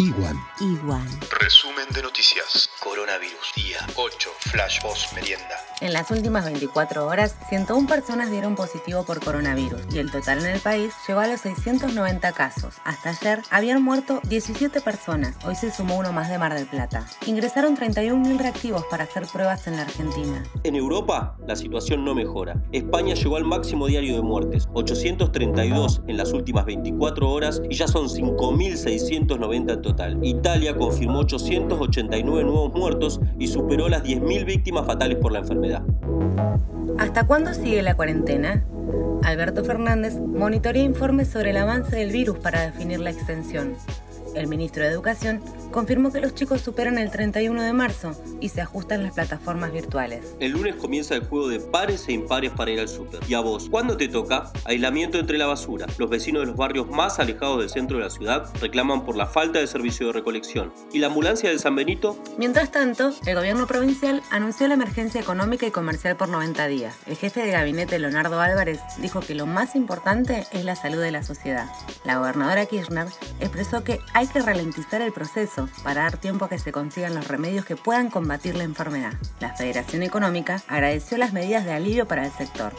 Iguan. Iguan. Resumen de noticias. Coronavirus. Día 8. Flash post merienda. En las últimas 24 horas, 101 personas dieron positivo por coronavirus y el total en el país llegó a los 690 casos. Hasta ayer habían muerto 17 personas, hoy se sumó uno más de Mar del Plata. Ingresaron 31.000 reactivos para hacer pruebas en la Argentina. En Europa, la situación no mejora. España llegó al máximo diario de muertes, 832 en las últimas 24 horas y ya son 5.690 en total. Italia confirmó 889 nuevos muertos y superó las 10.000 víctimas fatales por la enfermedad. ¿Hasta cuándo sigue la cuarentena? Alberto Fernández monitorea informes sobre el avance del virus para definir la extensión. El ministro de Educación confirmó que los chicos superan el 31 de marzo y se ajustan las plataformas virtuales. El lunes comienza el juego de pares e impares para ir al súper. ¿Y a vos? ¿Cuándo te toca? Aislamiento entre la basura. Los vecinos de los barrios más alejados del centro de la ciudad reclaman por la falta de servicio de recolección. ¿Y la ambulancia de San Benito? Mientras tanto, el gobierno provincial anunció la emergencia económica y comercial por 90 días. El jefe de gabinete, Leonardo Álvarez, dijo que lo más importante es la salud de la sociedad. La gobernadora Kirchner expresó que hay que ralentizar el proceso para dar tiempo a que se consigan los remedios que puedan combatir la enfermedad. La Federación Económica agradeció las medidas de alivio para el sector.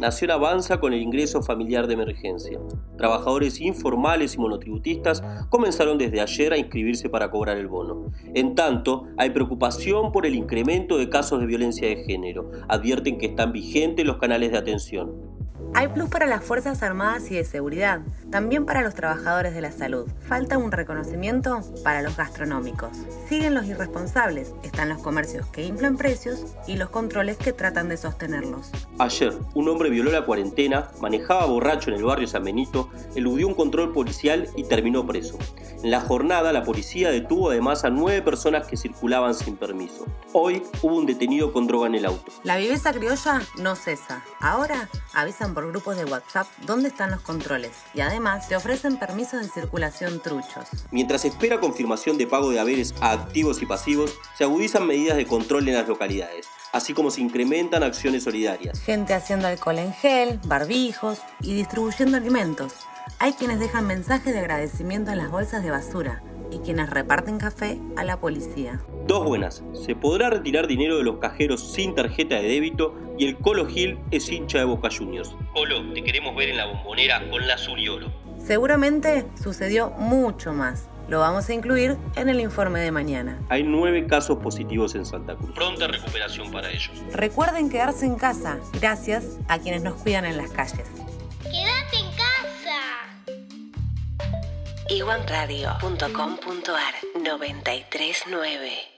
Nación avanza con el ingreso familiar de emergencia. Trabajadores informales y monotributistas comenzaron desde ayer a inscribirse para cobrar el bono. En tanto, hay preocupación por el incremento de casos de violencia de género. Advierten que están vigentes los canales de atención. Hay plus para las Fuerzas Armadas y de Seguridad, también para los trabajadores de la salud. Falta un reconocimiento para los gastronómicos. Siguen los irresponsables, están los comercios que inflan precios y los controles que tratan de sostenerlos. Ayer, un hombre violó la cuarentena, manejaba borracho en el barrio San Benito, eludió un control policial y terminó preso. En la jornada, la policía detuvo además a nueve personas que circulaban sin permiso. Hoy hubo un detenido con droga en el auto. La viveza criolla no cesa. Ahora avisan por grupos de WhatsApp dónde están los controles y además te ofrecen permisos de circulación truchos. Mientras espera confirmación de pago de haberes a activos y pasivos, se agudizan medidas de control en las localidades así como se incrementan acciones solidarias. Gente haciendo alcohol en gel, barbijos y distribuyendo alimentos. Hay quienes dejan mensajes de agradecimiento en las bolsas de basura y quienes reparten café a la policía. Dos buenas. Se podrá retirar dinero de los cajeros sin tarjeta de débito y el Colo Gil es hincha de Boca Juniors. Colo, te queremos ver en la bombonera con la azul y oro. Seguramente sucedió mucho más. Lo vamos a incluir en el informe de mañana. Hay nueve casos positivos en Santa Cruz. Pronta recuperación para ellos. Recuerden quedarse en casa, gracias a quienes nos cuidan en las calles. Casa! iguanradio.com.ar 939